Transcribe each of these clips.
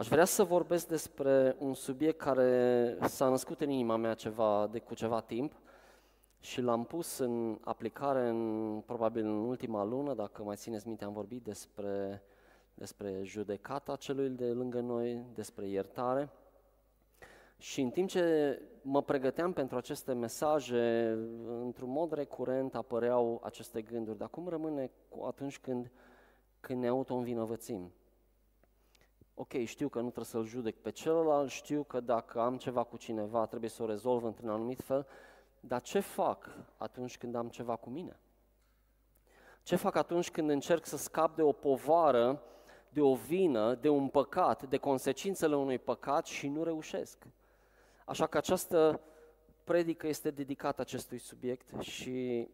Aș vrea să vorbesc despre un subiect care s-a născut în inima mea ceva, de cu ceva timp și l-am pus în aplicare în, probabil în ultima lună, dacă mai țineți minte, am vorbit despre, despre judecata celui de lângă noi, despre iertare. Și în timp ce mă pregăteam pentru aceste mesaje, într-un mod recurent apăreau aceste gânduri. Dar cum rămâne atunci când, când ne auto-învinovățim? Ok, știu că nu trebuie să-l judec pe celălalt, știu că dacă am ceva cu cineva trebuie să o rezolv într-un anumit fel, dar ce fac atunci când am ceva cu mine? Ce fac atunci când încerc să scap de o povară, de o vină, de un păcat, de consecințele unui păcat și nu reușesc? Așa că această predică este dedicată acestui subiect și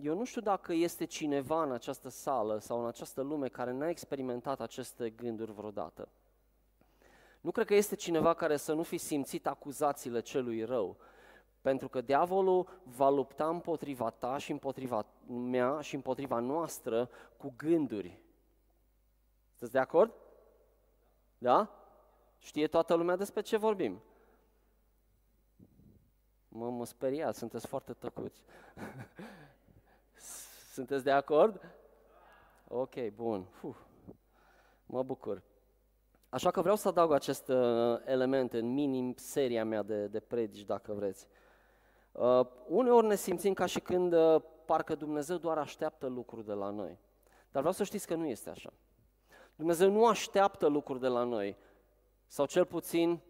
eu nu știu dacă este cineva în această sală sau în această lume care n-a experimentat aceste gânduri vreodată. Nu cred că este cineva care să nu fi simțit acuzațiile celui rău, pentru că diavolul va lupta împotriva ta și împotriva mea și împotriva noastră cu gânduri. Sunteți de acord? Da? Știe toată lumea despre ce vorbim. Mă, mă speriați, sunteți foarte tăcuți. Sunteți de acord? Ok, bun. Uf, mă bucur. Așa că vreau să adaug acest uh, element în minim seria mea de, de predici, dacă vreți. Uh, uneori ne simțim ca și când uh, parcă Dumnezeu doar așteaptă lucruri de la noi. Dar vreau să știți că nu este așa. Dumnezeu nu așteaptă lucruri de la noi, sau cel puțin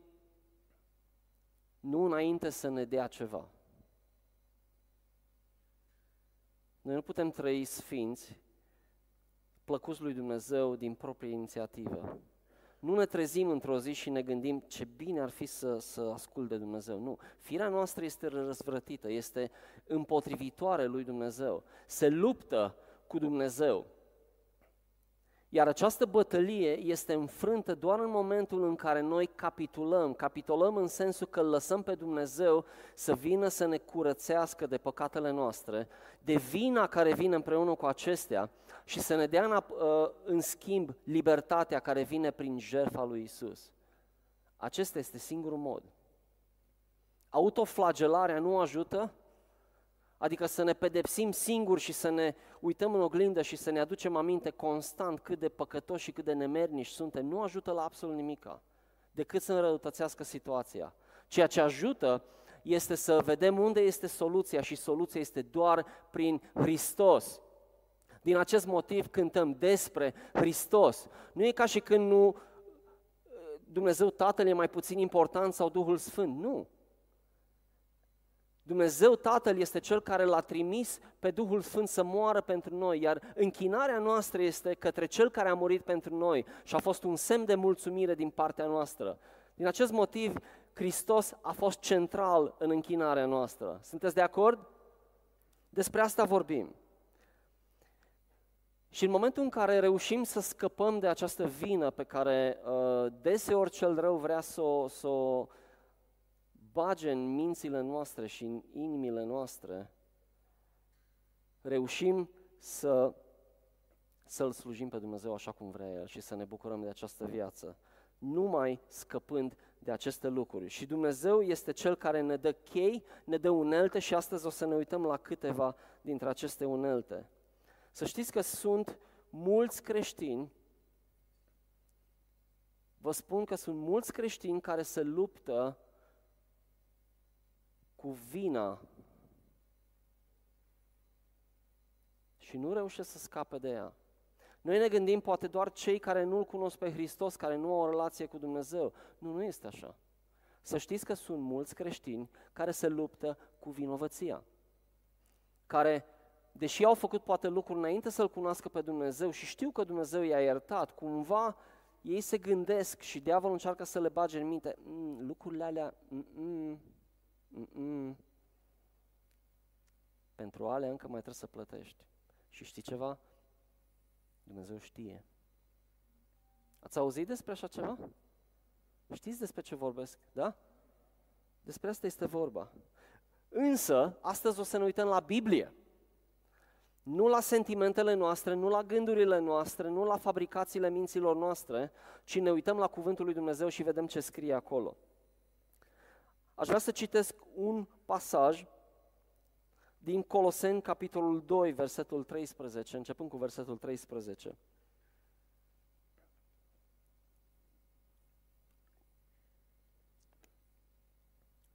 nu înainte să ne dea ceva. Noi nu putem trăi sfinți, plăcuți lui Dumnezeu din proprie inițiativă. Nu ne trezim într-o zi și ne gândim ce bine ar fi să, să ascult de Dumnezeu. Nu. Firea noastră este răzvrătită, este împotrivitoare lui Dumnezeu. Se luptă cu Dumnezeu. Iar această bătălie este înfrântă doar în momentul în care noi capitulăm. Capitulăm în sensul că îl lăsăm pe Dumnezeu să vină să ne curățească de păcatele noastre, de vina care vine împreună cu acestea și să ne dea în, uh, în schimb libertatea care vine prin jertfa lui Isus. Acesta este singurul mod. Autoflagelarea nu ajută, Adică să ne pedepsim singuri și să ne uităm în oglindă și să ne aducem aminte constant cât de păcătoși și cât de nemernici suntem, nu ajută la absolut nimica, decât să înrăutățească situația. Ceea ce ajută este să vedem unde este soluția și soluția este doar prin Hristos. Din acest motiv cântăm despre Hristos. Nu e ca și când nu Dumnezeu Tatăl e mai puțin important sau Duhul Sfânt. Nu. Dumnezeu Tatăl este Cel care l-a trimis pe Duhul Sfânt să moară pentru noi, iar închinarea noastră este către Cel care a murit pentru noi și a fost un semn de mulțumire din partea noastră. Din acest motiv, Hristos a fost central în închinarea noastră. Sunteți de acord? Despre asta vorbim. Și în momentul în care reușim să scăpăm de această vină pe care uh, deseori cel rău vrea să o, să o bage în mințile noastre și în inimile noastre, reușim să, să-L slujim pe Dumnezeu așa cum vrea El și să ne bucurăm de această viață, numai scăpând de aceste lucruri. Și Dumnezeu este Cel care ne dă chei, ne dă unelte și astăzi o să ne uităm la câteva dintre aceste unelte. Să știți că sunt mulți creștini Vă spun că sunt mulți creștini care se luptă cu vina și nu reușesc să scape de ea. Noi ne gândim poate doar cei care nu-L cunosc pe Hristos, care nu au o relație cu Dumnezeu. Nu, nu este așa. Să știți că sunt mulți creștini care se luptă cu vinovăția, care, deși au făcut poate lucruri înainte să-L cunoască pe Dumnezeu și știu că Dumnezeu i-a iertat, cumva ei se gândesc și diavolul încearcă să le bage în minte, mm, lucrurile alea, mm, mm, Mm-mm. Pentru ale încă mai trebuie să plătești. Și știi ceva? Dumnezeu știe. Ați auzit despre așa ceva? Știți despre ce vorbesc, da? Despre asta este vorba. Însă, astăzi o să ne uităm la Biblie. nu la sentimentele noastre, nu la gândurile noastre, nu la fabricațiile minților noastre, ci ne uităm la Cuvântul lui Dumnezeu și vedem ce scrie acolo. Aș vrea să citesc un pasaj din Coloseni, capitolul 2, versetul 13, începând cu versetul 13.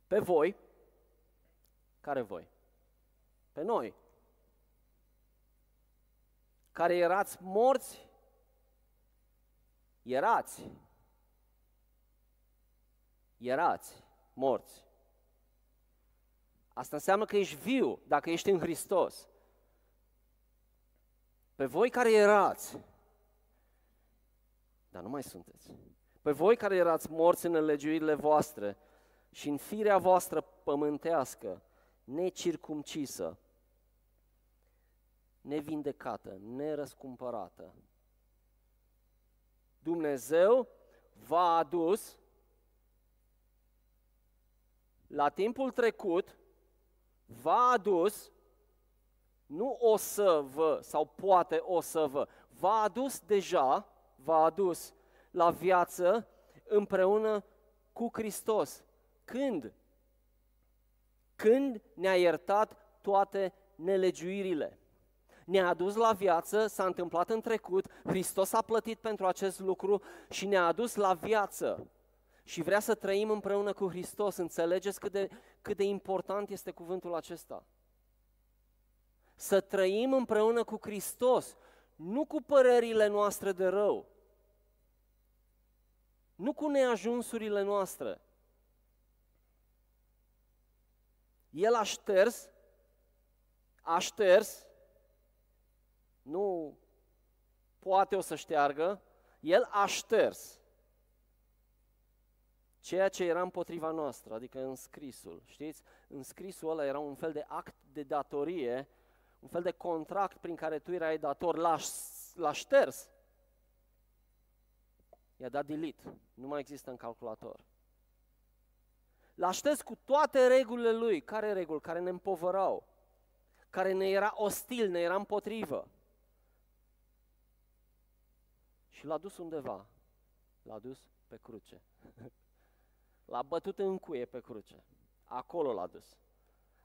Pe voi, care voi? Pe noi, care erați morți, erați, erați morți. Asta înseamnă că ești viu dacă ești în Hristos. Pe voi care erați, dar nu mai sunteți. Pe voi care erați morți în legiuirile voastre și în firea voastră pământească, necircumcisă, nevindecată, nerăscumpărată. Dumnezeu v-a adus la timpul trecut, v-a adus, nu o să vă, sau poate o să vă, v-a adus deja, v-a adus la viață împreună cu Hristos. Când? Când ne-a iertat toate nelegiuirile ne-a adus la viață, s-a întâmplat în trecut, Hristos a plătit pentru acest lucru și ne-a adus la viață. Și vrea să trăim împreună cu Hristos. Înțelegeți cât de, cât de important este cuvântul acesta. Să trăim împreună cu Hristos, nu cu părerile noastre de rău, nu cu neajunsurile noastre. El a șters, a șters nu poate o să șteargă, el a șters ceea ce era împotriva noastră, adică înscrisul. Știți? Înscrisul ăla era un fel de act de datorie, un fel de contract prin care tu erai dator, l-aș, l-aș șters. I-a dat delete, nu mai există în calculator. L-a șters cu toate regulile lui. Care reguli? Care ne împovărau, care ne era ostil, ne era împotrivă. Și l-a dus undeva. L-a dus pe cruce. L-a bătut în cuie pe cruce. Acolo l-a dus.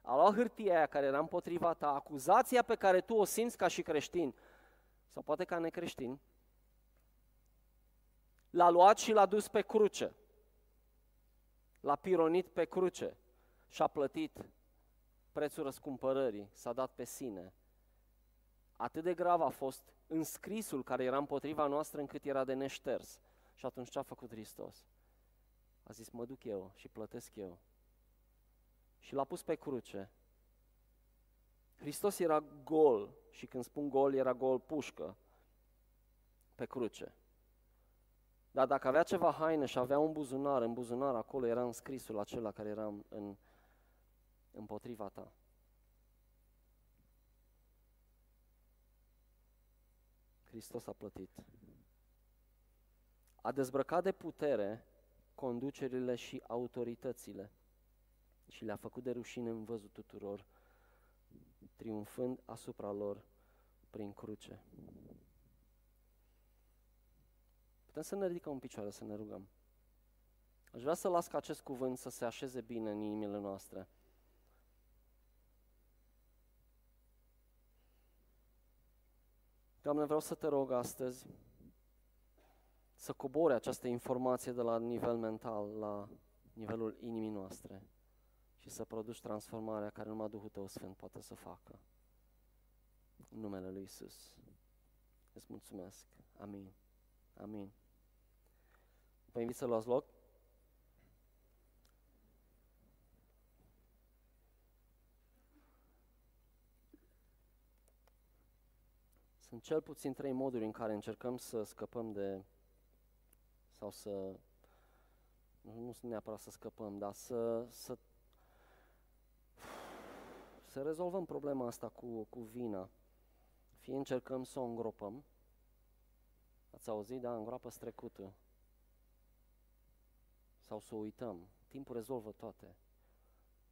A luat hârtia aia care era împotriva ta, acuzația pe care tu o simți ca și creștin, sau poate ca necreștin, l-a luat și l-a dus pe cruce. L-a pironit pe cruce și a plătit prețul răscumpărării, s-a dat pe sine. Atât de grav a fost înscrisul care era împotriva noastră încât era de neșters. Și atunci ce a făcut Hristos? A zis, mă duc eu și plătesc eu. Și l-a pus pe cruce. Hristos era gol și când spun gol, era gol pușcă pe cruce. Dar dacă avea ceva haine și avea un buzunar, în buzunar acolo era înscrisul acela care era în, împotriva ta. Hristos a plătit. A dezbrăcat de putere conducerile și autoritățile și le-a făcut de rușine în văzul tuturor, triumfând asupra lor prin cruce. Putem să ne ridicăm în picioare, să ne rugăm. Aș vrea să las ca acest cuvânt să se așeze bine în inimile noastre. Doamne, vreau să te rog astăzi să cobore această informație de la nivel mental la nivelul inimii noastre și să produci transformarea care numai Duhul Tău Sfânt poate să facă. În numele Lui Isus. Îți mulțumesc. Amin. Amin. Vă invit să luați loc. Sunt cel puțin trei moduri în care încercăm să scăpăm de, sau să, nu sunt neapărat să scăpăm, dar să, să, să rezolvăm problema asta cu, cu vina. Fie încercăm să o îngropăm, ați auzit, da, îngroapă trecutul, sau să o uităm. Timpul rezolvă toate.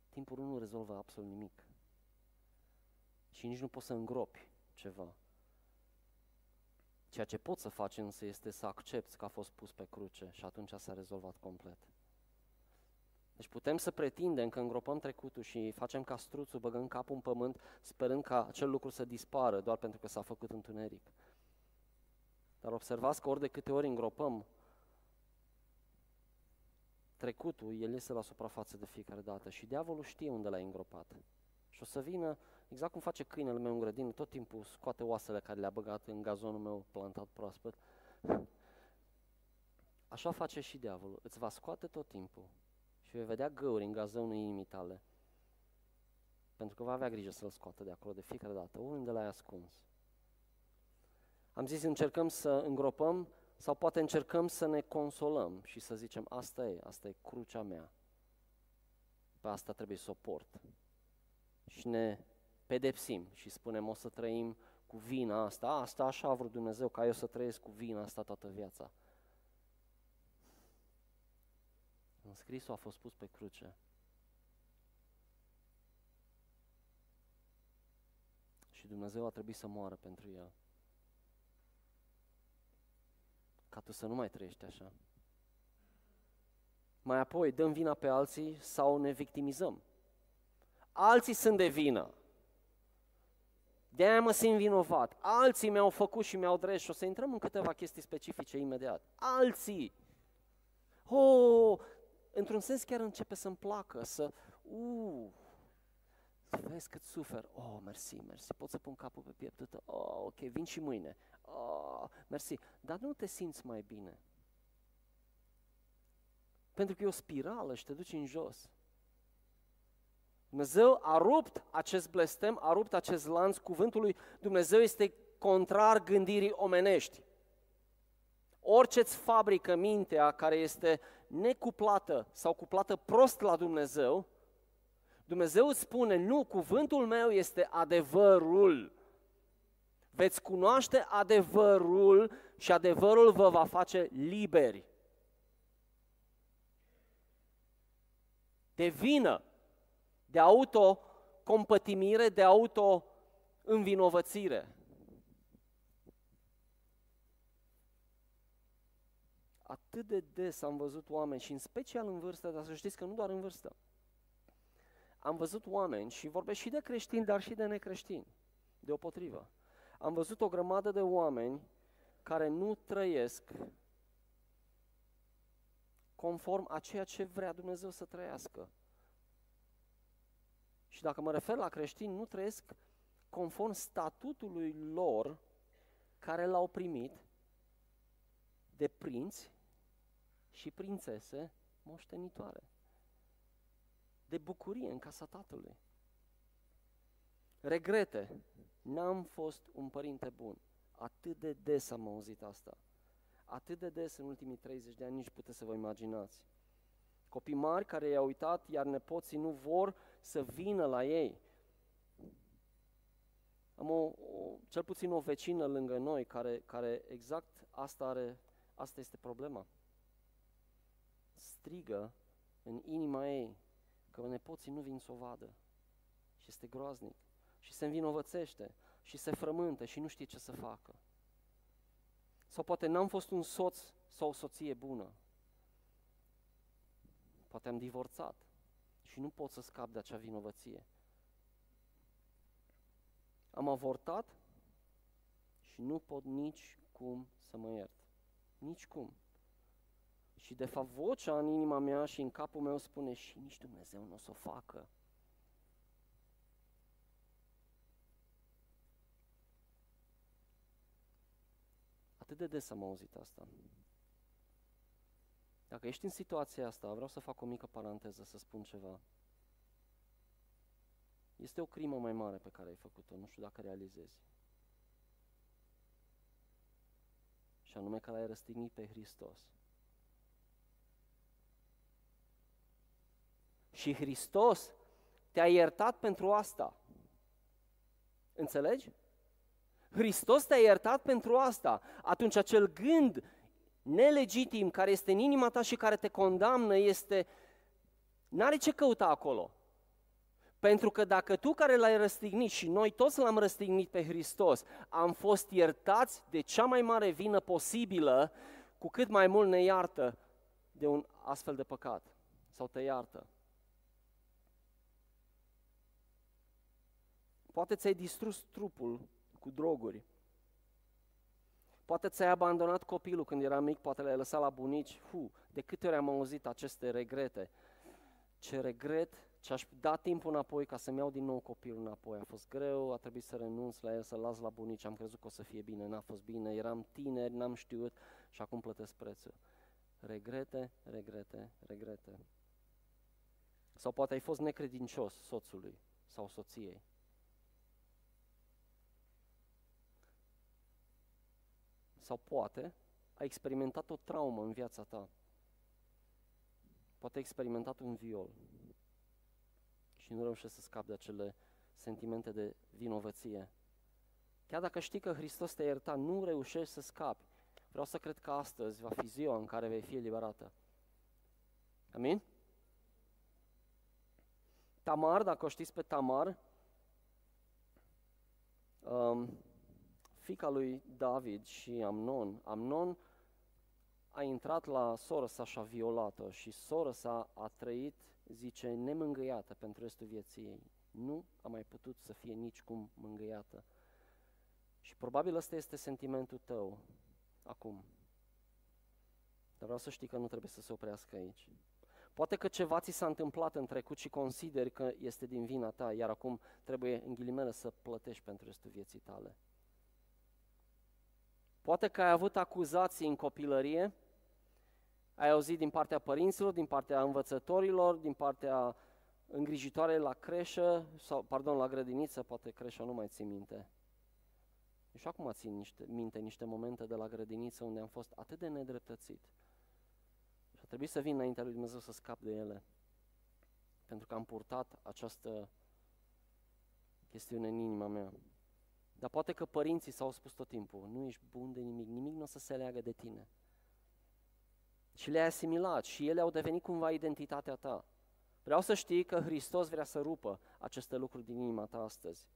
Timpul nu rezolvă absolut nimic. Și nici nu poți să îngropi ceva. Ceea ce poți să faci însă este să accepti că a fost pus pe cruce și atunci s-a rezolvat complet. Deci putem să pretindem că îngropăm trecutul și facem ca struțul, băgăm capul în pământ, sperând ca acel lucru să dispară doar pentru că s-a făcut întuneric. Dar observați că ori de câte ori îngropăm trecutul, el iese la suprafață de fiecare dată și diavolul știe unde l-ai îngropat. Și o să vină, exact cum face câinele meu în grădină, tot timpul scoate oasele care le-a băgat în gazonul meu plantat proaspăt. Așa face și diavolul, îți va scoate tot timpul și vei vedea găuri în gazonul inimii tale. Pentru că va avea grijă să-l scoată de acolo de fiecare dată, unde l-ai ascuns. Am zis, încercăm să îngropăm sau poate încercăm să ne consolăm și să zicem, asta e, asta e crucea mea. Pe asta trebuie să o port. Și ne pedepsim și spunem, o să trăim cu vina asta, asta așa a vrut Dumnezeu, ca eu să trăiesc cu vina asta toată viața. Înscrisul a fost pus pe cruce. Și Dumnezeu a trebuit să moară pentru el. Ca tu să nu mai trăiești așa. Mai apoi dăm vina pe alții sau ne victimizăm. Alții sunt de vină. De aia mă simt vinovat. Alții mi-au făcut și mi-au drept și o să intrăm în câteva chestii specifice imediat. Alții. Oh, într-un sens chiar începe să-mi placă, să, uh, să vezi cât sufer. Oh, mersi, mersi, pot să pun capul pe pieptul tău. Oh, ok, vin și mâine. Oh, mersi. Dar nu te simți mai bine. Pentru că e o spirală și te duci în jos. Dumnezeu a rupt acest blestem, a rupt acest lanț cuvântului. Dumnezeu este contrar gândirii omenești. Orice îți fabrică mintea care este necuplată sau cuplată prost la Dumnezeu, Dumnezeu îți spune, nu, cuvântul meu este adevărul. Veți cunoaște adevărul și adevărul vă va face liberi. De vină, de autocompătimire, de auto-învinovățire. atât de des am văzut oameni, și în special în vârstă, dar să știți că nu doar în vârstă, am văzut oameni, și vorbesc și de creștini, dar și de necreștini, deopotrivă. Am văzut o grămadă de oameni care nu trăiesc conform a ceea ce vrea Dumnezeu să trăiască. Și dacă mă refer la creștini, nu trăiesc conform statutului lor care l-au primit de prinți și prințese moștenitoare. De bucurie în casa tatălui. Regrete, n-am fost un părinte bun. Atât de des am auzit asta. Atât de des în ultimii 30 de ani, nici puteți să vă imaginați. Copii mari care i-au uitat, iar nepoții nu vor să vină la ei. Am o, o, cel puțin o vecină lângă noi care, care exact asta are, asta este problema strigă în inima ei că nepoții nu vin să o vadă. Și este groaznic. Și se învinovățește și se frământă și nu știe ce să facă. Sau poate n-am fost un soț sau o soție bună. Poate am divorțat și nu pot să scap de acea vinovăție. Am avortat și nu pot nici cum să mă iert. Nici cum. Și de fapt vocea în inima mea și în capul meu spune și nici Dumnezeu nu o să o facă. Atât de des am auzit asta. Dacă ești în situația asta, vreau să fac o mică paranteză, să spun ceva. Este o crimă mai mare pe care ai făcut-o, nu știu dacă realizezi. Și anume că l-ai răstignit pe Hristos. Și Hristos te-a iertat pentru asta. Înțelegi? Hristos te-a iertat pentru asta. Atunci acel gând nelegitim care este în inima ta și care te condamnă este, n-are ce căuta acolo. Pentru că dacă tu care l-ai răstignit și noi toți l-am răstignit pe Hristos, am fost iertați de cea mai mare vină posibilă, cu cât mai mult ne iartă de un astfel de păcat sau te iartă. Poate ți-ai distrus trupul cu droguri. Poate ți-ai abandonat copilul când era mic, poate l-ai lăsat la bunici. Hu, de câte ori am auzit aceste regrete. Ce regret ce aș da timpul înapoi ca să-mi iau din nou copilul înapoi. A fost greu, a trebuit să renunț la el, să-l las la bunici, am crezut că o să fie bine, n-a fost bine, eram tineri, n-am știut și acum plătesc prețul. Regrete, regrete, regrete. Sau poate ai fost necredincios soțului sau soției. Sau poate ai experimentat o traumă în viața ta. Poate ai experimentat un viol și nu reușești să scapi de acele sentimente de vinovăție. Chiar dacă știi că Hristos te-a iertat, nu reușești să scapi. Vreau să cred că astăzi va fi ziua în care vei fi eliberată. Amin? Tamar, dacă o știți pe Tamar, um, fica lui David și Amnon. Amnon a intrat la soră sa și a violat-o și soră sa a trăit zice, nemângâiată pentru restul vieții ei. Nu a mai putut să fie nicicum mângâiată. Și probabil ăsta este sentimentul tău acum. Dar vreau să știi că nu trebuie să se oprească aici. Poate că ceva ți s-a întâmplat în trecut și consideri că este din vina ta, iar acum trebuie, în ghilimele, să plătești pentru restul vieții tale. Poate că ai avut acuzații în copilărie ai auzit din partea părinților, din partea învățătorilor, din partea îngrijitoare la creșă, sau, pardon, la grădiniță, poate creșa nu mai țin minte. Și acum țin niște, minte niște momente de la grădiniță unde am fost atât de nedreptățit. Și a trebuit să vin înaintea lui Dumnezeu să scap de ele. Pentru că am purtat această chestiune în inima mea. Dar poate că părinții s-au spus tot timpul, nu ești bun de nimic, nimic nu o să se leagă de tine și le-ai asimilat și ele au devenit cumva identitatea ta. Vreau să știi că Hristos vrea să rupă aceste lucruri din inima ta astăzi.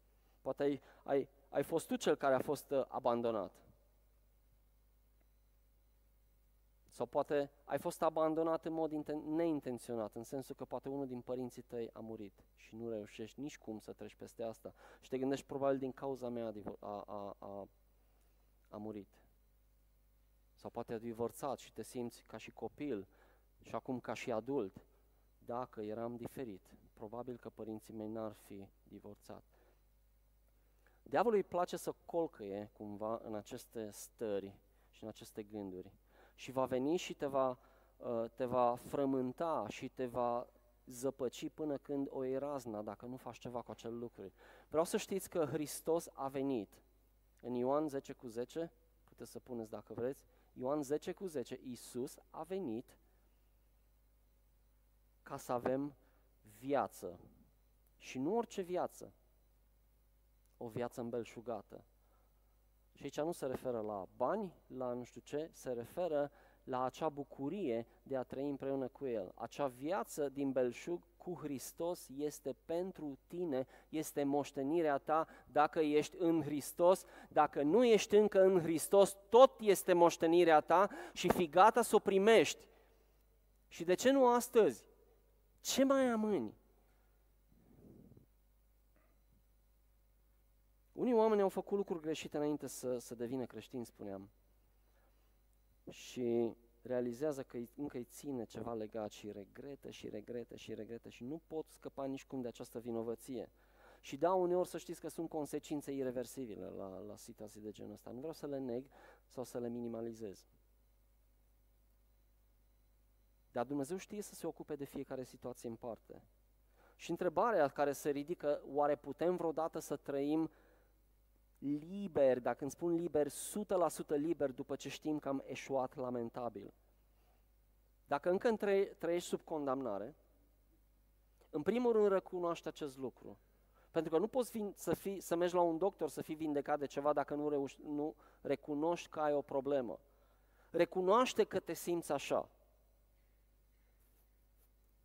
Poate ai, ai, ai fost tu cel care a fost uh, abandonat. Sau poate ai fost abandonat în mod neintenționat, în sensul că poate unul din părinții tăi a murit și nu reușești nici cum să treci peste asta. Și te gândești probabil din cauza mea a, a, a, a murit. Sau poate ai divorțat și te simți ca și copil și acum ca și adult. Dacă eram diferit, probabil că părinții mei n-ar fi divorțat. Diavolul îi place să colcăie cumva în aceste stări și în aceste gânduri. Și va veni și te va, uh, te va frământa și te va zăpăci până când o iei razna dacă nu faci ceva cu acele lucruri. Vreau să știți că Hristos a venit. În Ioan 10 cu 10, puteți să puneți dacă vreți, Ioan 10 cu 10, Iisus a venit ca să avem viață. Și nu orice viață, o viață îmbelșugată. Și aici nu se referă la bani, la nu știu ce, se referă la acea bucurie de a trăi împreună cu El. Acea viață din belșug cu Hristos este pentru tine, este moștenirea ta dacă ești în Hristos. Dacă nu ești încă în Hristos, tot este moștenirea ta și fi gata să o primești. Și de ce nu astăzi? Ce mai amâni? Unii oameni au făcut lucruri greșite înainte să, să devină creștini, spuneam. Și realizează că încă îi ține ceva legat și regretă și regretă și regretă și nu pot scăpa nici cum de această vinovăție. Și da, uneori să știți că sunt consecințe irreversibile la, la situații de genul ăsta. Nu vreau să le neg sau să le minimalizez. Dar Dumnezeu știe să se ocupe de fiecare situație în parte. Și întrebarea care se ridică, oare putem vreodată să trăim liber, dacă îmi spun liber, 100% liber după ce știm că am eșuat lamentabil. Dacă încă trăiești sub condamnare, în primul rând recunoaște acest lucru. Pentru că nu poți fi, să, fii, să mergi la un doctor să fii vindecat de ceva dacă nu, reuși, nu recunoști că ai o problemă. Recunoaște că te simți așa.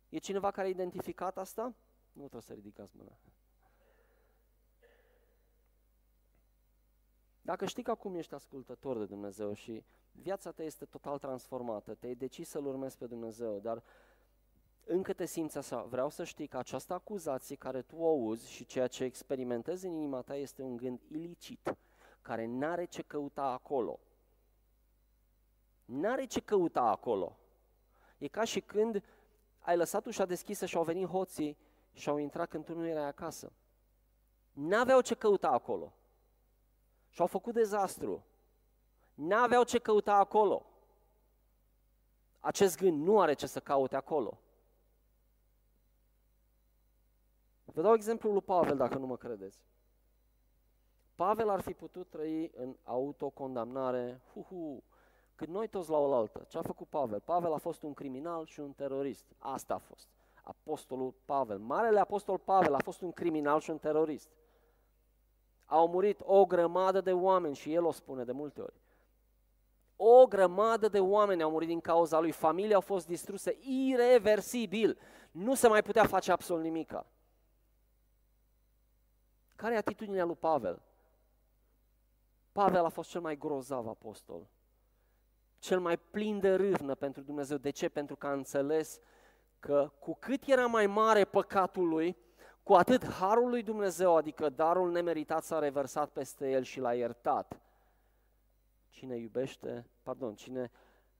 E cineva care a identificat asta? Nu trebuie să ridicați mâna. Dacă știi că acum ești ascultător de Dumnezeu și viața ta este total transformată, te-ai decis să-L urmezi pe Dumnezeu, dar încă te simți așa, vreau să știi că această acuzație care tu o auzi și ceea ce experimentezi în inima ta este un gând ilicit, care n-are ce căuta acolo. N-are ce căuta acolo. E ca și când ai lăsat ușa deschisă și au venit hoții și au intrat când tu nu erai acasă. N-aveau ce căuta acolo. Și au făcut dezastru. N-aveau ce căuta acolo. Acest gând nu are ce să caute acolo. Vă dau exemplul lui Pavel, dacă nu mă credeți. Pavel ar fi putut trăi în autocondamnare, hu, hu, cât noi toți la oaltă. Ce a făcut Pavel? Pavel a fost un criminal și un terorist. Asta a fost. Apostolul Pavel. Marele apostol Pavel a fost un criminal și un terorist. Au murit o grămadă de oameni și el o spune de multe ori. O grămadă de oameni au murit din cauza lui, familia au fost distruse irreversibil. Nu se mai putea face absolut nimica. Care e atitudinea lui Pavel? Pavel a fost cel mai grozav apostol, cel mai plin de râvnă pentru Dumnezeu. De ce? Pentru că a înțeles că cu cât era mai mare păcatul lui, cu atât harul lui Dumnezeu, adică darul nemeritat s-a reversat peste el și l-a iertat. Cine iubește, pardon, cine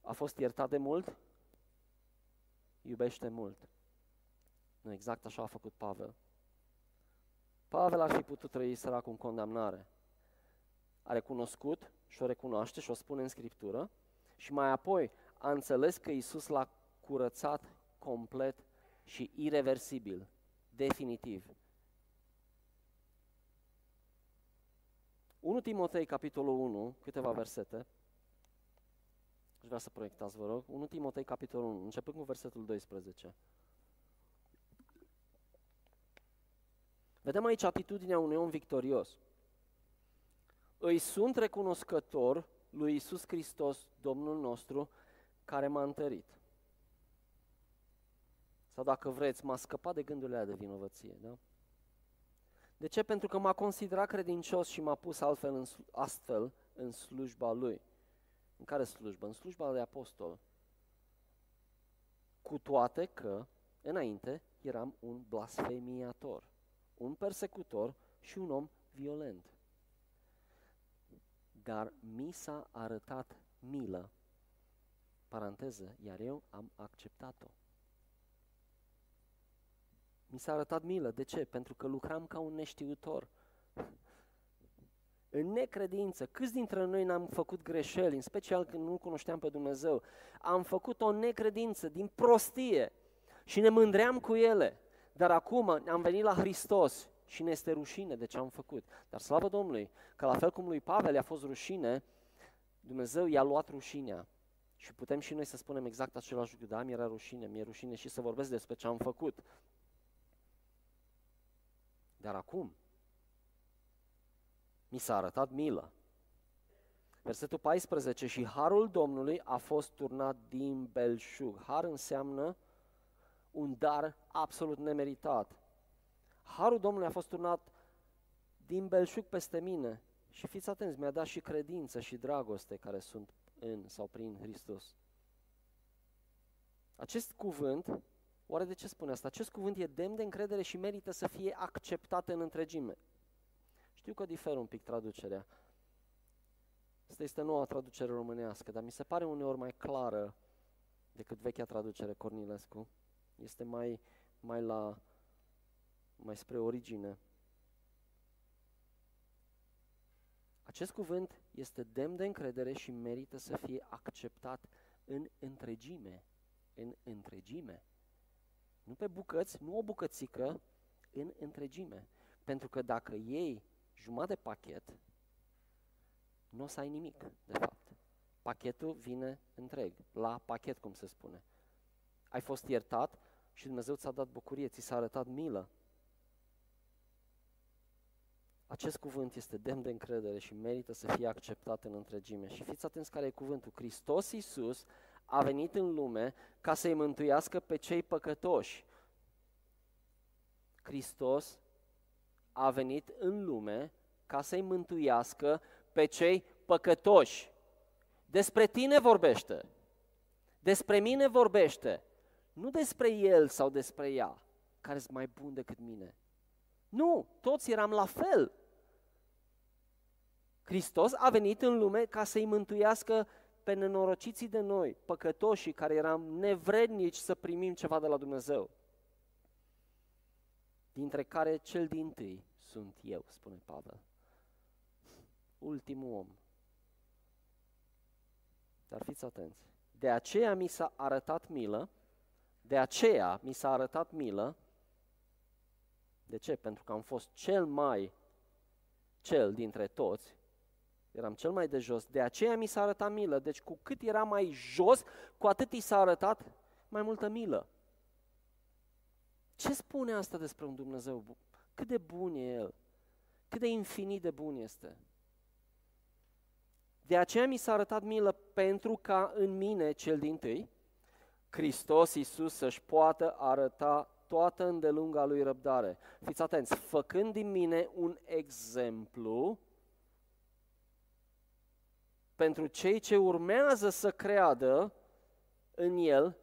a fost iertat de mult, iubește mult. Nu, exact așa a făcut Pavel. Pavel ar fi putut trăi săracul în condamnare. A recunoscut și o recunoaște și o spune în Scriptură și mai apoi a înțeles că Isus l-a curățat complet și irreversibil, definitiv. 1 Timotei, capitolul 1, câteva versete. Aș vrea să proiectați, vă rog. 1 Timotei, capitolul 1, începând cu versetul 12. Vedem aici atitudinea unui om victorios. Îi sunt recunoscător lui Isus Hristos, Domnul nostru, care m-a întărit. Sau dacă vreți, m-a scăpat de gândurile de vinovăție. Da? De ce? Pentru că m-a considerat credincios și m-a pus altfel în, astfel în slujba lui. În care slujbă? În slujba de apostol. Cu toate că, înainte, eram un blasfemiator un persecutor și un om violent. Dar mi s-a arătat milă, paranteză, iar eu am acceptat-o. Mi s-a arătat milă. De ce? Pentru că lucram ca un neștiutor. În necredință, câți dintre noi n-am făcut greșeli, în special când nu cunoșteam pe Dumnezeu, am făcut o necredință din prostie și ne mândream cu ele. Dar acum am venit la Hristos și ne este rușine de ce am făcut. Dar slavă Domnului, că la fel cum lui Pavel i-a fost rușine, Dumnezeu i-a luat rușinea. Și putem și noi să spunem exact același lucru. Da, mi-era rușine, mi-e rușine și să vorbesc despre ce am făcut. Dar acum, mi s-a arătat milă. Versetul 14, și harul Domnului a fost turnat din belșug. Har înseamnă un dar absolut nemeritat. Harul Domnului a fost turnat din belșug peste mine și fiți atenți, mi-a dat și credință și dragoste care sunt în sau prin Hristos. Acest cuvânt, oare de ce spune asta? Acest cuvânt e demn de încredere și merită să fie acceptat în întregime. Știu că diferă un pic traducerea. Asta este noua traducere românească, dar mi se pare uneori mai clară decât vechea traducere Cornilescu este mai, mai la mai spre origine. Acest cuvânt este demn de încredere și merită să fie acceptat în întregime. În întregime. Nu pe bucăți, nu o bucățică, în întregime. Pentru că dacă iei jumătate de pachet, nu o să ai nimic, de fapt. Pachetul vine întreg, la pachet, cum se spune. Ai fost iertat, și Dumnezeu ți-a dat bucurie, ți s-a arătat milă. Acest cuvânt este demn de încredere și merită să fie acceptat în întregime. Și fiți atenți care e cuvântul. Hristos Iisus a venit în lume ca să-i mântuiască pe cei păcătoși. Hristos a venit în lume ca să-i mântuiască pe cei păcătoși. Despre tine vorbește. Despre mine vorbește. Nu despre el sau despre ea, care sunt mai bun decât mine. Nu, toți eram la fel. Hristos a venit în lume ca să-i mântuiască pe nenorociții de noi, păcătoșii care eram nevrednici să primim ceva de la Dumnezeu. Dintre care cel din tâi sunt eu, spune Pavel. Ultimul om. Dar fiți atenți. De aceea mi s-a arătat milă, de aceea mi s-a arătat milă. De ce? Pentru că am fost cel mai cel dintre toți, eram cel mai de jos, de aceea mi s-a arătat milă. Deci cu cât era mai jos, cu atât i s-a arătat mai multă milă. Ce spune asta despre un Dumnezeu? Cât de bun e El? Cât de infinit de bun este? De aceea mi s-a arătat milă pentru ca în mine, cel din tâi, Hristos Iisus să-și poată arăta toată îndelunga lui răbdare. Fiți atenți, făcând din mine un exemplu pentru cei ce urmează să creadă în El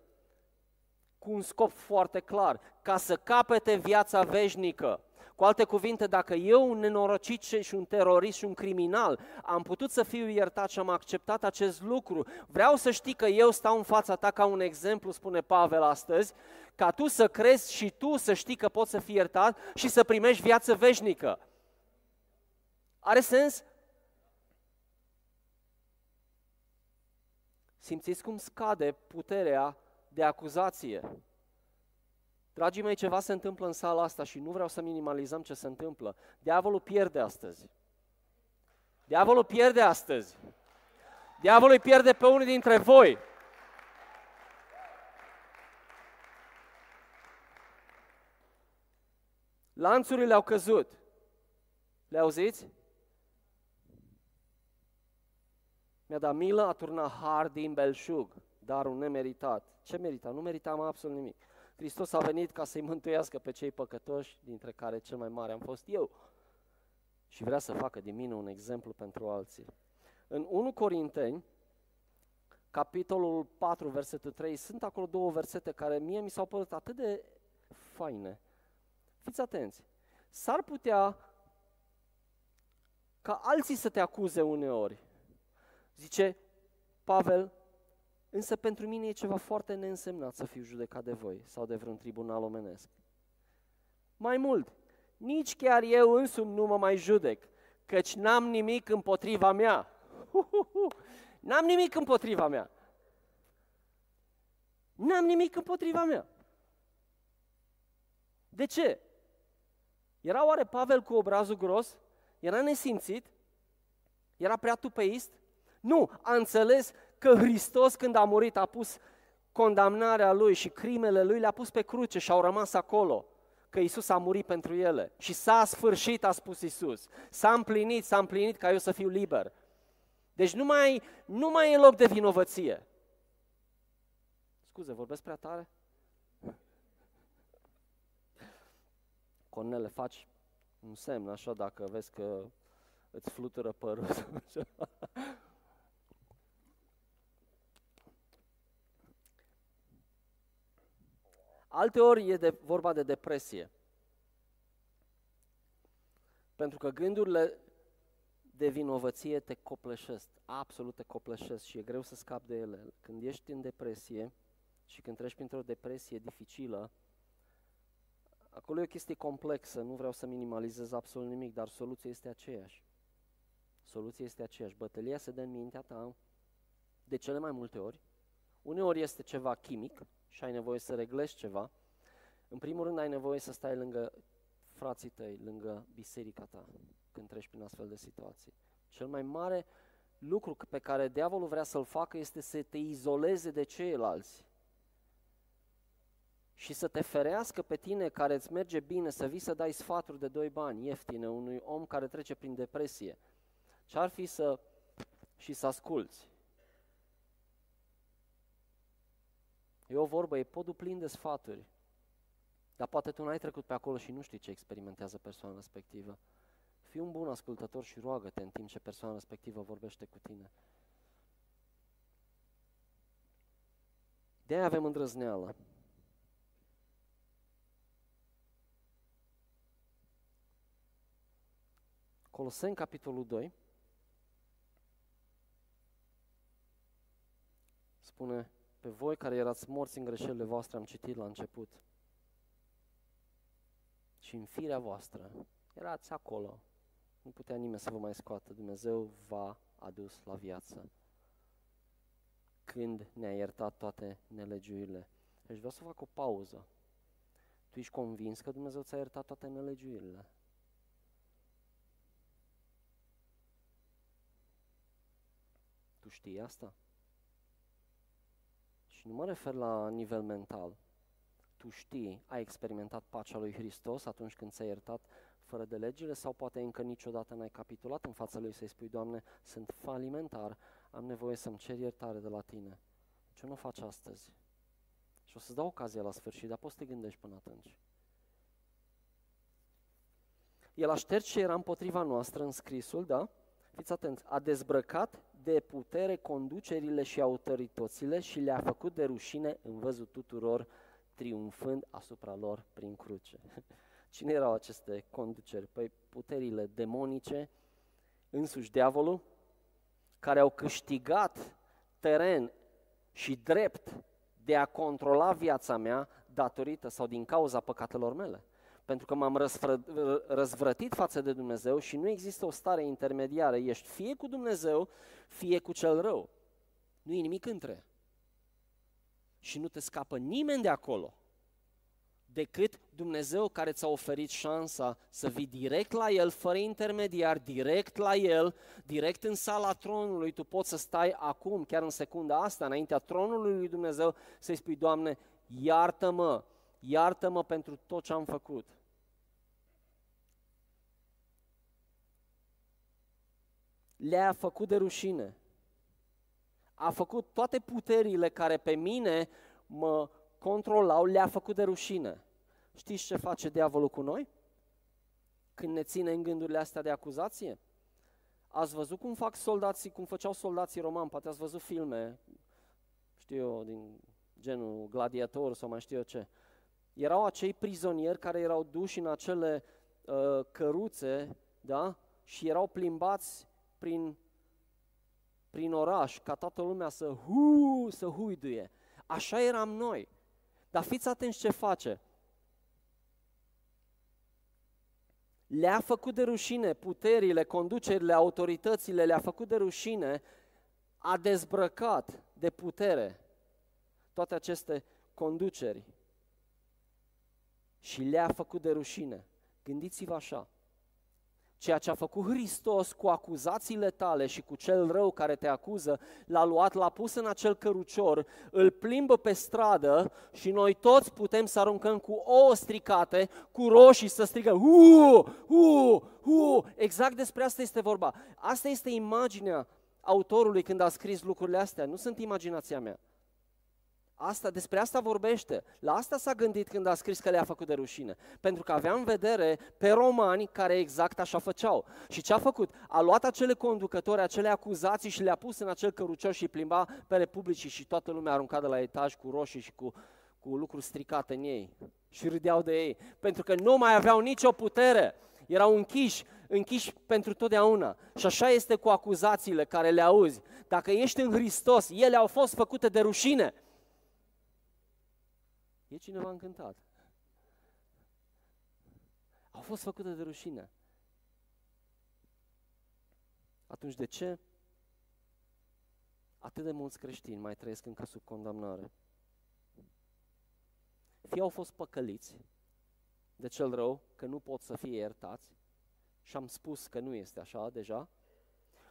cu un scop foarte clar, ca să capete viața veșnică. Cu alte cuvinte, dacă eu, un nenorocit și un terorist și un criminal, am putut să fiu iertat și am acceptat acest lucru, vreau să știi că eu stau în fața ta ca un exemplu, spune Pavel astăzi, ca tu să crezi și tu să știi că poți să fii iertat și să primești viață veșnică. Are sens? Simțiți cum scade puterea de acuzație. Dragii mei, ceva se întâmplă în sala asta și nu vreau să minimalizăm ce se întâmplă. Diavolul pierde astăzi. Diavolul pierde astăzi. Diavolul îi pierde pe unii dintre voi. Lanțurile au căzut. Le auziți? Mi-a dat milă, a turnat har din belșug, darul nemeritat. Ce merita? Nu meritam absolut nimic. Hristos a venit ca să-i mântuiască pe cei păcătoși, dintre care cel mai mare am fost eu. Și vrea să facă din mine un exemplu pentru alții. În 1 Corinteni, capitolul 4, versetul 3, sunt acolo două versete care mie mi s-au părut atât de faine. Fiți atenți. S-ar putea ca alții să te acuze uneori. Zice Pavel, Însă pentru mine e ceva foarte neînsemnat să fiu judecat de voi sau de vreun tribunal omenesc. Mai mult, nici chiar eu însumi nu mă mai judec, căci n-am nimic împotriva mea. N-am nimic împotriva mea. N-am nimic împotriva mea. De ce? Era oare Pavel cu obrazul gros? Era nesimțit? Era prea tupeist? Nu, a înțeles că Hristos când a murit a pus condamnarea lui și crimele lui le-a pus pe cruce și au rămas acolo. Că Isus a murit pentru ele. Și s-a sfârșit, a spus Isus. S-a împlinit, s-a împlinit ca eu să fiu liber. Deci nu mai, nu mai e loc de vinovăție. Scuze, vorbesc prea tare? Cornele, faci un semn așa dacă vezi că îți flutură părul. Alteori e de, vorba de depresie. Pentru că gândurile de vinovăție te copleșesc, absolut te copleșesc și e greu să scapi de ele. Când ești în depresie și când treci printr-o depresie dificilă, acolo e o chestie complexă, nu vreau să minimalizez absolut nimic, dar soluția este aceeași. Soluția este aceeași. Bătălia se dă în mintea ta de cele mai multe ori. Uneori este ceva chimic, și ai nevoie să reglezi ceva, în primul rând ai nevoie să stai lângă frații tăi, lângă biserica ta, când treci prin astfel de situații. Cel mai mare lucru pe care diavolul vrea să-l facă este să te izoleze de ceilalți și să te ferească pe tine care îți merge bine să vii să dai sfaturi de doi bani ieftine unui om care trece prin depresie. Ce-ar fi să și să asculți E o vorbă, e podul plin de sfaturi. Dar poate tu n-ai trecut pe acolo și nu știi ce experimentează persoana respectivă. Fii un bun ascultător și roagă-te în timp ce persoana respectivă vorbește cu tine. De aia avem îndrăzneală. Coloseni, capitolul 2, spune, pe voi care erați morți în greșelile voastre, am citit la început, și în firea voastră, erați acolo, nu putea nimeni să vă mai scoată, Dumnezeu v-a adus la viață când ne-a iertat toate nelegiurile. Deci vreau să fac o pauză. Tu ești convins că Dumnezeu ți-a iertat toate nelegiurile? Tu știi asta? Și nu mă refer la nivel mental. Tu știi, ai experimentat pacea lui Hristos atunci când ți-a iertat fără de legile sau poate încă niciodată n-ai capitulat în fața lui să-i spui, Doamne, sunt falimentar, am nevoie să-mi cer iertare de la Tine. Ce nu faci astăzi? Și o să-ți dau ocazia la sfârșit, dar poți să te gândești până atunci. El a șters ce era împotriva noastră în scrisul, da? Fiți atenți, a dezbrăcat de putere conducerile și autoritățile și le-a făcut de rușine în văzut tuturor, triumfând asupra lor prin cruce. Cine erau aceste conduceri? Păi puterile demonice, însuși diavolul, care au câștigat teren și drept de a controla viața mea datorită sau din cauza păcatelor mele. Pentru că m-am răzvrătit față de Dumnezeu și nu există o stare intermediară. Ești fie cu Dumnezeu, fie cu cel rău. Nu e nimic între. Și nu te scapă nimeni de acolo decât Dumnezeu care ți-a oferit șansa să vii direct la El, fără intermediar, direct la El, direct în sala tronului. Tu poți să stai acum, chiar în secunda asta, înaintea tronului lui Dumnezeu, să-i spui, Doamne, iartă-mă, iartă-mă pentru tot ce am făcut. Le-a făcut de rușine. A făcut toate puterile care pe mine mă controlau, le-a făcut de rușine. Știți ce face diavolul cu noi? Când ne ține în gândurile astea de acuzație? Ați văzut cum fac soldații, cum făceau soldații romani, poate ați văzut filme, știu eu, din genul gladiator sau mai știu eu ce. Erau acei prizonieri care erau duși în acele uh, căruțe, da? Și erau plimbați prin, prin oraș, ca toată lumea să hu, să huiduie. Așa eram noi. Dar fiți atenți ce face. Le-a făcut de rușine puterile, conducerile, autoritățile, le-a făcut de rușine, a dezbrăcat de putere toate aceste conduceri și le-a făcut de rușine. Gândiți-vă așa, Ceea ce a făcut Hristos cu acuzațiile tale și cu cel rău care te acuză, l-a luat, l-a pus în acel cărucior, îl plimbă pe stradă și noi toți putem să aruncăm cu ouă stricate, cu roșii să strigă hu, hu, hu. Exact despre asta este vorba. Asta este imaginea autorului când a scris lucrurile astea, nu sunt imaginația mea. Asta, despre asta vorbește. La asta s-a gândit când a scris că le-a făcut de rușine. Pentru că avea în vedere pe romani care exact așa făceau. Și ce a făcut? A luat acele conducători, acele acuzații și le-a pus în acel cărucior și plimba pe republicii și toată lumea arunca de la etaj cu roșii și cu, cu lucruri stricate în ei. Și râdeau de ei. Pentru că nu mai aveau nicio putere. Erau închiși, închiși pentru totdeauna. Și așa este cu acuzațiile care le auzi. Dacă ești în Hristos, ele au fost făcute de rușine. E cineva încântat. Au fost făcute de rușine. Atunci de ce atât de mulți creștini mai trăiesc încă sub condamnare? Fie au fost păcăliți de cel rău, că nu pot să fie iertați, și am spus că nu este așa deja,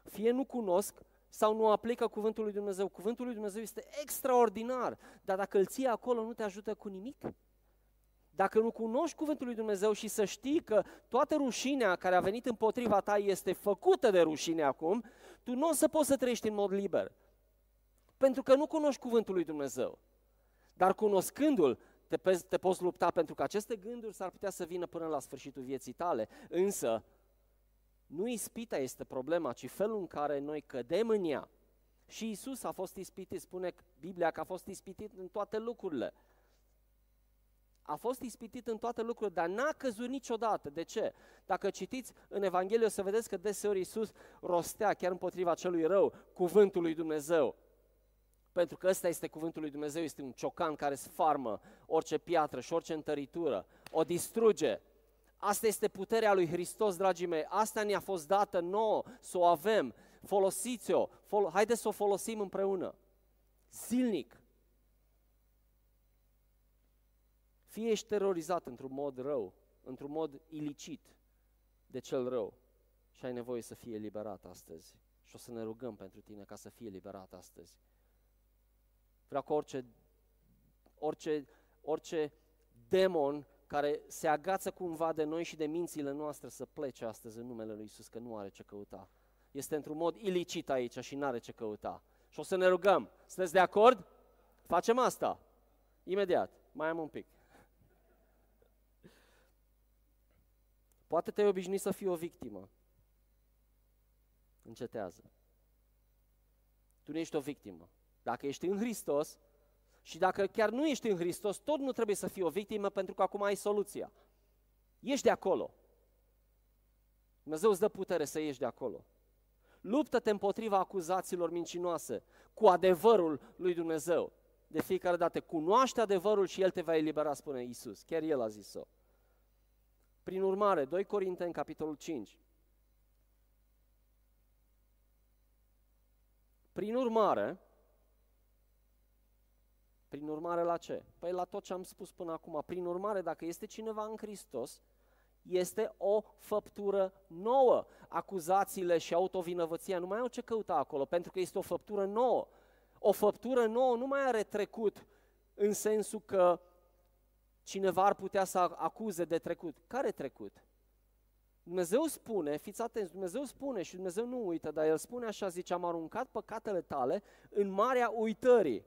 fie nu cunosc sau nu aplică cuvântul lui Dumnezeu. Cuvântul lui Dumnezeu este extraordinar, dar dacă îl ții acolo nu te ajută cu nimic. Dacă nu cunoști cuvântul lui Dumnezeu și să știi că toată rușinea care a venit împotriva ta este făcută de rușine acum, tu nu o să poți să trăiești în mod liber. Pentru că nu cunoști cuvântul lui Dumnezeu. Dar cunoscându-l, te, te poți lupta pentru că aceste gânduri s-ar putea să vină până la sfârșitul vieții tale, însă nu ispita este problema, ci felul în care noi cădem în ea. Și Isus a fost ispitit, spune Biblia că a fost ispitit în toate lucrurile. A fost ispitit în toate lucrurile, dar n-a căzut niciodată. De ce? Dacă citiți în Evanghelie, o să vedeți că deseori Isus rostea chiar împotriva celui rău cuvântul lui Dumnezeu. Pentru că ăsta este cuvântul lui Dumnezeu, este un ciocan care sfarmă orice piatră și orice întăritură, o distruge. Asta este puterea lui Hristos, dragii mei. Asta ne-a fost dată nouă, să o avem. Folosiți-o, fol- haideți să o folosim împreună. Zilnic. Fie ești terorizat într-un mod rău, într-un mod ilicit de cel rău și ai nevoie să fie eliberat astăzi. Și o să ne rugăm pentru tine ca să fie eliberat astăzi. Vreau ca orice, orice, orice demon care se agață cumva de noi și de mințile noastre să plece astăzi în numele Lui Isus, că nu are ce căuta. Este într-un mod ilicit aici și nu are ce căuta. Și o să ne rugăm. Sunteți de acord? Facem asta. Imediat. Mai am un pic. Poate te-ai obișnuit să fii o victimă. Încetează. Tu nu ești o victimă. Dacă ești în Hristos și dacă chiar nu ești în Hristos, tot nu trebuie să fii o victimă pentru că acum ai soluția. Ești de acolo. Dumnezeu îți dă putere să ieși de acolo. Luptă-te împotriva acuzațiilor mincinoase cu adevărul lui Dumnezeu. De fiecare dată cunoaște adevărul și El te va elibera, spune Isus. Chiar El a zis-o. Prin urmare, 2 Corinteni, capitolul 5. Prin urmare, prin urmare la ce? Păi la tot ce am spus până acum. Prin urmare, dacă este cineva în Hristos, este o făptură nouă. Acuzațiile și autovinovăția nu mai au ce căuta acolo, pentru că este o făptură nouă. O făptură nouă nu mai are trecut în sensul că cineva ar putea să acuze de trecut. Care trecut? Dumnezeu spune, fiți atenți, Dumnezeu spune și Dumnezeu nu uită, dar El spune așa, zice, am aruncat păcatele tale în marea uitării.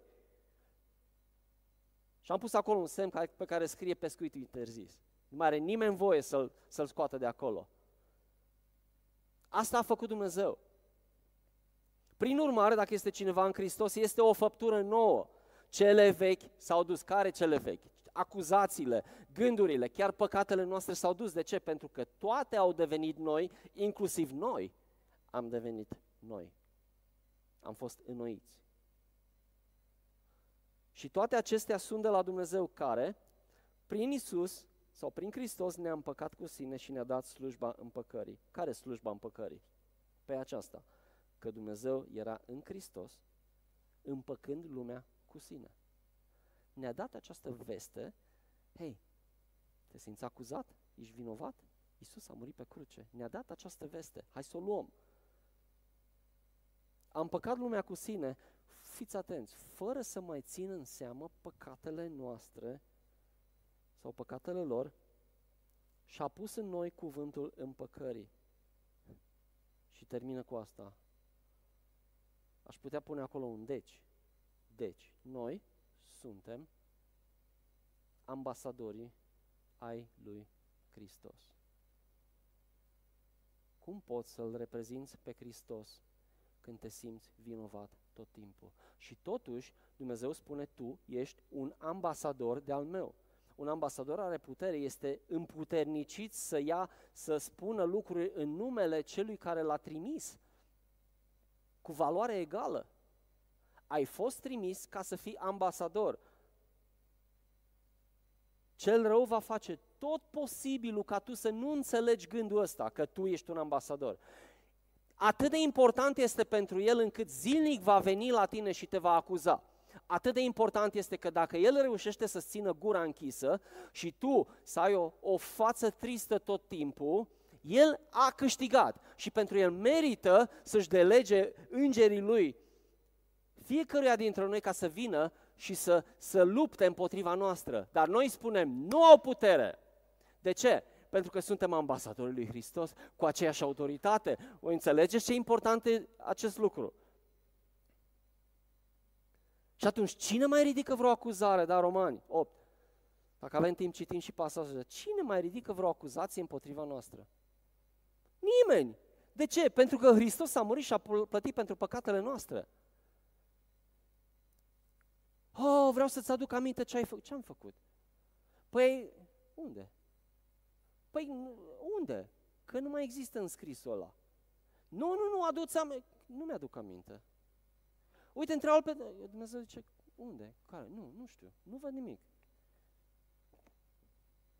Și am pus acolo un semn pe care scrie pescuit interzis. Nu mai are nimeni voie să-l, să-l scoată de acolo. Asta a făcut Dumnezeu. Prin urmare, dacă este cineva în Hristos, este o făptură nouă. Cele vechi s-au dus. Care cele vechi? Acuzațiile, gândurile, chiar păcatele noastre s-au dus. De ce? Pentru că toate au devenit noi, inclusiv noi am devenit noi. Am fost înnoiți. Și toate acestea sunt de la Dumnezeu care, prin Isus sau prin Hristos, ne-a împăcat cu sine și ne-a dat slujba împăcării. Care slujba împăcării? Pe aceasta, că Dumnezeu era în Hristos, împăcând lumea cu sine. Ne-a dat această veste, hei, te simți acuzat? Ești vinovat? Isus a murit pe cruce. Ne-a dat această veste. Hai să o luăm. A împăcat lumea cu sine fiți atenți, fără să mai țină în seamă păcatele noastre sau păcatele lor și a pus în noi cuvântul împăcării. Și termină cu asta. Aș putea pune acolo un deci. Deci, noi suntem ambasadorii ai lui Hristos. Cum poți să-L reprezinți pe Hristos când te simți vinovat tot timpul. Și totuși, Dumnezeu spune, tu ești un ambasador de al meu. Un ambasador are putere, este împuternicit să ia, să spună lucruri în numele celui care l-a trimis, cu valoare egală. Ai fost trimis ca să fii ambasador. Cel rău va face tot posibilul ca tu să nu înțelegi gândul ăsta, că tu ești un ambasador atât de important este pentru el încât zilnic va veni la tine și te va acuza. Atât de important este că dacă el reușește să țină gura închisă și tu să ai o, o față tristă tot timpul, el a câștigat și pentru el merită să-și delege îngerii lui fiecăruia dintre noi ca să vină și să, să lupte împotriva noastră. Dar noi spunem, nu au putere. De ce? Pentru că suntem ambasadorii lui Hristos cu aceeași autoritate. O înțelegeți ce important e acest lucru? Și atunci, cine mai ridică vreo acuzare, da, Romani 8? Dacă avem timp, citim și pasajul. Cine mai ridică vreo acuzație împotriva noastră? Nimeni! De ce? Pentru că Hristos a murit și a plătit pentru păcatele noastre. Oh, vreau să-ți aduc aminte ce ai făcut. Ce am făcut? Păi, unde? Păi, unde? Că nu mai există în scrisul ăla. Nu, nu, nu, aduți aminte. Nu mi-aduc aminte. Uite, întreabă pe Dumnezeu, zice, unde? Care? Nu, nu știu, nu văd nimic.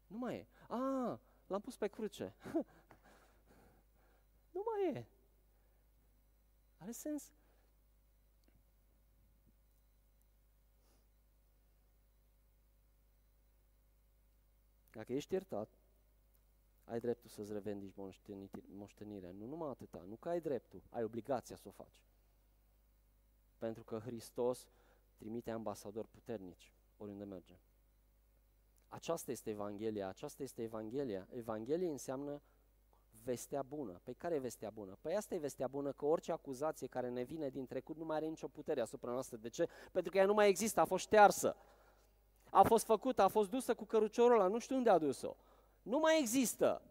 Nu mai e. A, l-am pus pe cruce. nu mai e. Are sens? Dacă ești iertat, ai dreptul să-ți revendici moștenirea. Nu numai atâta, nu că ai dreptul, ai obligația să o faci. Pentru că Hristos trimite ambasadori puternici oriunde merge. Aceasta este Evanghelia, aceasta este Evanghelia. Evanghelia înseamnă vestea bună. Pe păi care e vestea bună? Păi asta e vestea bună, că orice acuzație care ne vine din trecut nu mai are nicio putere asupra noastră. De ce? Pentru că ea nu mai există, a fost ștearsă. A fost făcută, a fost dusă cu căruciorul ăla, nu știu unde a dus-o. Nu mai există.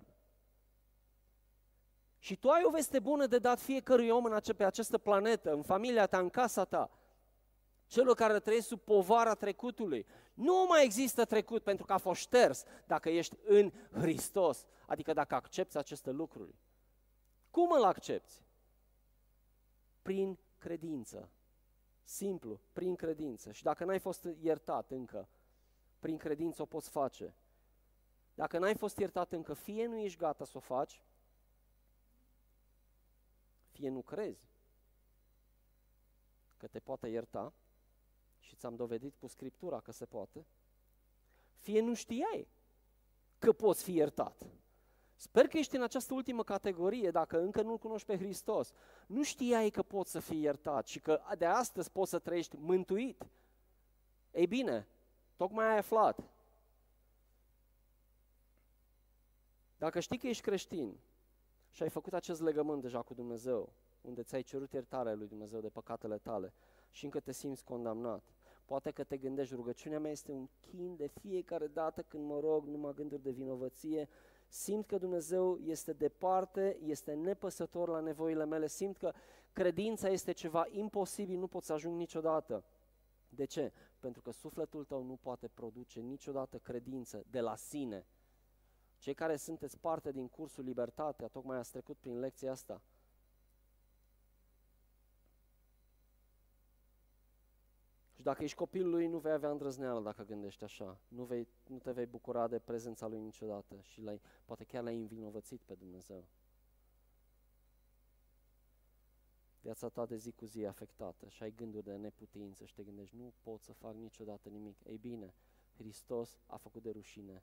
Și tu ai o veste bună de dat fiecărui om în ace- pe această planetă, în familia ta, în casa ta. Celor care trăiesc sub povara trecutului. Nu mai există trecut pentru că a fost șters dacă ești în Hristos, adică dacă accepti aceste lucruri. Cum îl accepti? Prin credință. Simplu, prin credință. Și dacă n-ai fost iertat încă, prin credință o poți face. Dacă n-ai fost iertat încă, fie nu ești gata să o faci, fie nu crezi că te poate ierta și ți-am dovedit cu Scriptura că se poate, fie nu știai că poți fi iertat. Sper că ești în această ultimă categorie, dacă încă nu-L cunoști pe Hristos. Nu știai că poți să fii iertat și că de astăzi poți să trăiești mântuit. Ei bine, tocmai ai aflat. Dacă știi că ești creștin și ai făcut acest legământ deja cu Dumnezeu, unde ți-ai cerut iertarea lui Dumnezeu de păcatele tale și încă te simți condamnat, poate că te gândești, rugăciunea mea este un chin de fiecare dată când mă rog, numai gânduri de vinovăție, simt că Dumnezeu este departe, este nepăsător la nevoile mele, simt că credința este ceva imposibil, nu pot să ajung niciodată. De ce? Pentru că sufletul tău nu poate produce niciodată credință de la sine. Cei care sunteți parte din cursul Libertatea, tocmai ați trecut prin lecția asta. Și dacă ești copilul lui, nu vei avea îndrăzneală dacă gândești așa. Nu, vei, nu te vei bucura de prezența lui niciodată și l-ai, poate chiar l-ai învinovățit pe Dumnezeu. Viața ta de zi cu zi e afectată și ai gânduri de neputință și te gândești, nu pot să fac niciodată nimic. Ei bine, Hristos a făcut de rușine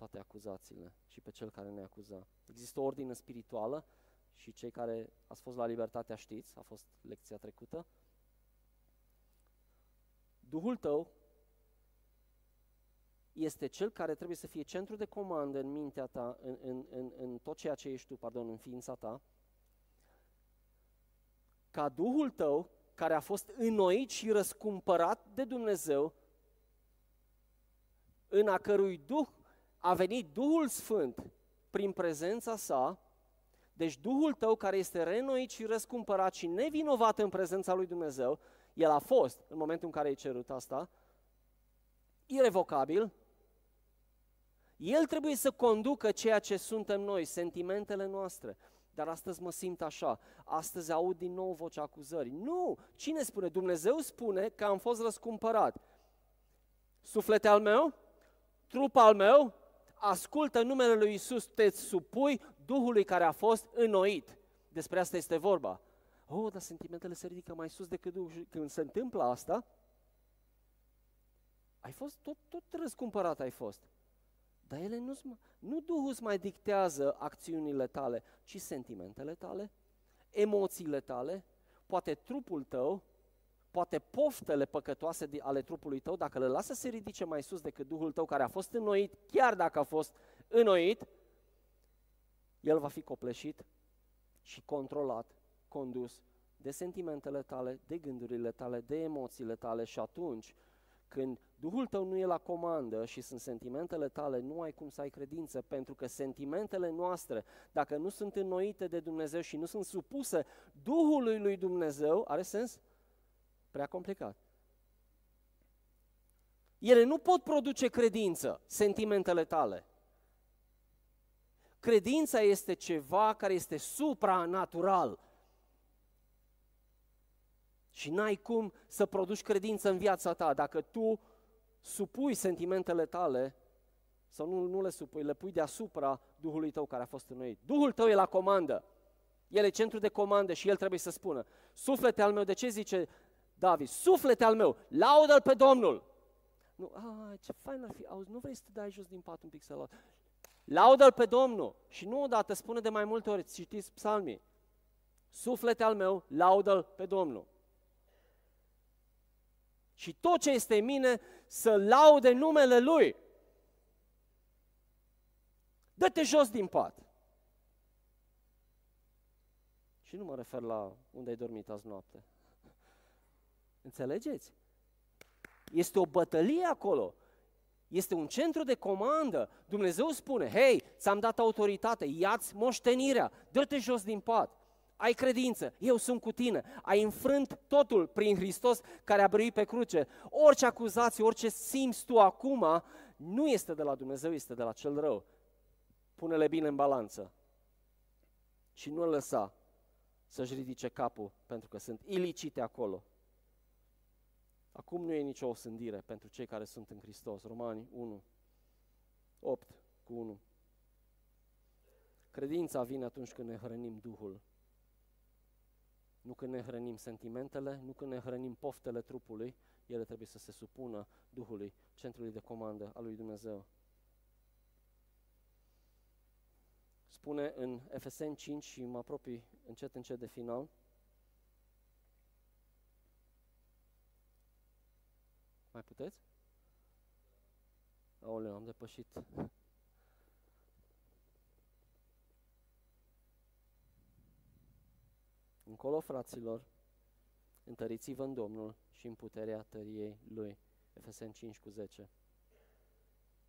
toate acuzațiile și pe cel care ne acuza. Există o ordine spirituală și cei care ați fost la libertatea știți, a fost lecția trecută. Duhul tău este cel care trebuie să fie centru de comandă în mintea ta, în, în, în, în tot ceea ce ești tu, pardon, în ființa ta, ca Duhul tău, care a fost înnoit și răscumpărat de Dumnezeu, în a cărui Duh a venit Duhul Sfânt prin prezența sa, deci Duhul tău care este renoit și răscumpărat și nevinovat în prezența lui Dumnezeu, el a fost în momentul în care ai cerut asta, irevocabil, el trebuie să conducă ceea ce suntem noi, sentimentele noastre. Dar astăzi mă simt așa, astăzi aud din nou vocea acuzării. Nu! Cine spune? Dumnezeu spune că am fost răscumpărat. Suflete al meu, trup al meu, ascultă numele lui Isus, te supui Duhului care a fost înnoit. Despre asta este vorba. Oh, dar sentimentele se ridică mai sus decât Duhul. Când se întâmplă asta, ai fost tot, tot răscumpărat ai fost. Dar ele nu nu Duhul îți mai dictează acțiunile tale, ci sentimentele tale, emoțiile tale, poate trupul tău, poate poftele păcătoase ale trupului tău, dacă le lasă să se ridice mai sus decât Duhul tău care a fost înnoit, chiar dacă a fost înnoit, el va fi copleșit și controlat, condus de sentimentele tale, de gândurile tale, de emoțiile tale și atunci când Duhul tău nu e la comandă și sunt sentimentele tale, nu ai cum să ai credință, pentru că sentimentele noastre, dacă nu sunt înnoite de Dumnezeu și nu sunt supuse Duhului lui Dumnezeu, are sens? Prea complicat. Ele nu pot produce credință, sentimentele tale. Credința este ceva care este supranatural. Și n-ai cum să produci credință în viața ta dacă tu supui sentimentele tale sau nu, nu le supui, le pui deasupra Duhului tău care a fost înnoit. Duhul tău e la comandă. El e centru de comandă și el trebuie să spună, suflete al meu, de ce zice David? Suflete al meu, laudă-l pe Domnul. Nu, a, ce fain ar fi, auzi, nu vrei să te dai jos din pat un pic să laud. Laudă-l pe Domnul și nu odată, spune de mai multe ori, citiți psalmii. Suflete al meu, laudă-l pe Domnul. Și tot ce este în mine să laude numele Lui. Dă-te jos din pat. Și nu mă refer la unde ai dormit azi noapte. Înțelegeți? Este o bătălie acolo. Este un centru de comandă. Dumnezeu spune, hei, ți-am dat autoritate, ia-ți moștenirea, dă-te jos din pat. Ai credință, eu sunt cu tine. Ai înfrânt totul prin Hristos care a brăit pe cruce. Orice acuzație, orice simți tu acum, nu este de la Dumnezeu, este de la cel rău. Pune-le bine în balanță. Și nu lăsa să-și ridice capul, pentru că sunt ilicite acolo. Acum nu e nicio osândire pentru cei care sunt în Hristos. Romani 1, 8 cu 1. Credința vine atunci când ne hrănim Duhul. Nu când ne hrănim sentimentele, nu când ne hrănim poftele trupului, ele trebuie să se supună Duhului, centrului de comandă al lui Dumnezeu. Spune în Efeseni 5 și mă apropii încet încet de final, Mai puteți? Aoleu, am depășit. Încolo, fraților, întăriți-vă în Domnul și în puterea tăriei Lui. Efeseni 5 cu 10.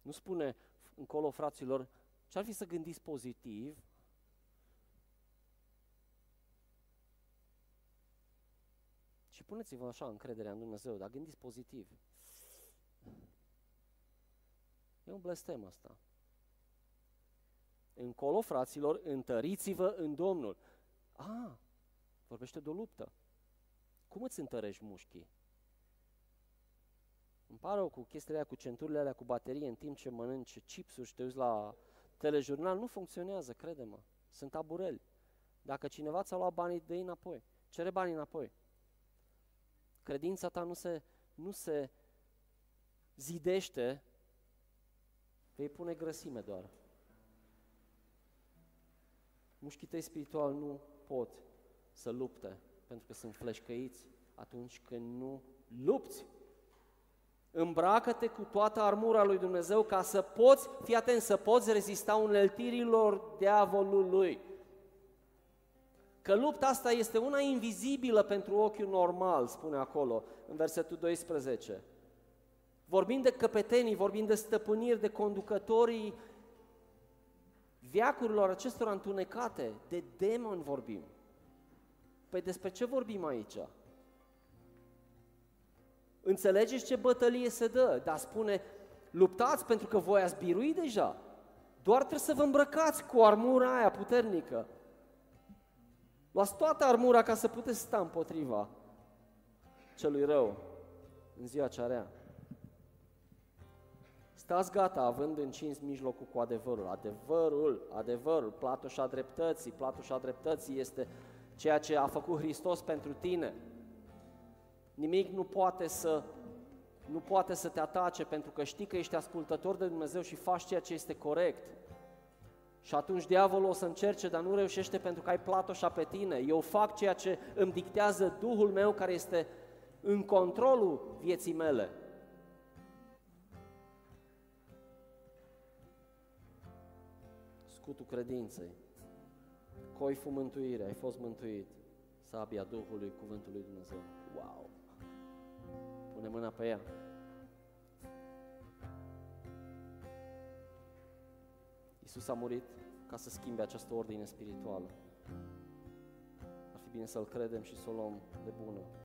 Nu spune încolo, fraților, ce-ar fi să gândiți pozitiv, și puneți-vă așa încrederea în Dumnezeu, dar gândiți pozitiv. E un blestem asta. Încolo, fraților, întăriți-vă în Domnul. A, vorbește de o luptă. Cum îți întărești mușchii? Îmi pare cu chestiile alea, cu centurile alea, cu baterie, în timp ce mănânci chipsuri și te uiți la telejurnal, nu funcționează, crede-mă. Sunt abureli. Dacă cineva ți-a luat banii, dă înapoi. Cere banii înapoi. Credința ta nu se, nu se zidește, vei pune grăsime doar. Mușchii tăi spiritual nu pot să lupte, pentru că sunt fleșcăiți atunci când nu lupți. Îmbracă-te cu toată armura lui Dumnezeu ca să poți, fii atent, să poți rezista uneltirilor diavolului. Că lupta asta este una invizibilă pentru ochiul normal, spune acolo, în versetul 12. Vorbim de căpetenii, vorbim de stăpâniri, de conducătorii viacurilor acestor întunecate, de demoni vorbim. Păi despre ce vorbim aici? Înțelegeți ce bătălie se dă, dar spune, luptați pentru că voi ați biruit deja. Doar trebuie să vă îmbrăcați cu armura aia puternică. Luați toată armura ca să puteți sta împotriva celui rău în ziua cea rea. Stați gata, având încins mijlocul cu adevărul. Adevărul, adevărul, platoșa dreptății. Platoșa dreptății este ceea ce a făcut Hristos pentru tine. Nimic nu poate să nu poate să te atace pentru că știi că ești ascultător de Dumnezeu și faci ceea ce este corect. Și atunci diavolul o să încerce, dar nu reușește pentru că ai platoșa pe tine. Eu fac ceea ce îmi dictează Duhul meu care este în controlul vieții mele. începutul credinței. Coiful mântuire, ai fost mântuit. Sabia Duhului, Cuvântul lui Dumnezeu. Wow! Pune mâna pe ea. Iisus a murit ca să schimbe această ordine spirituală. Ar fi bine să-L credem și să o luăm de bună.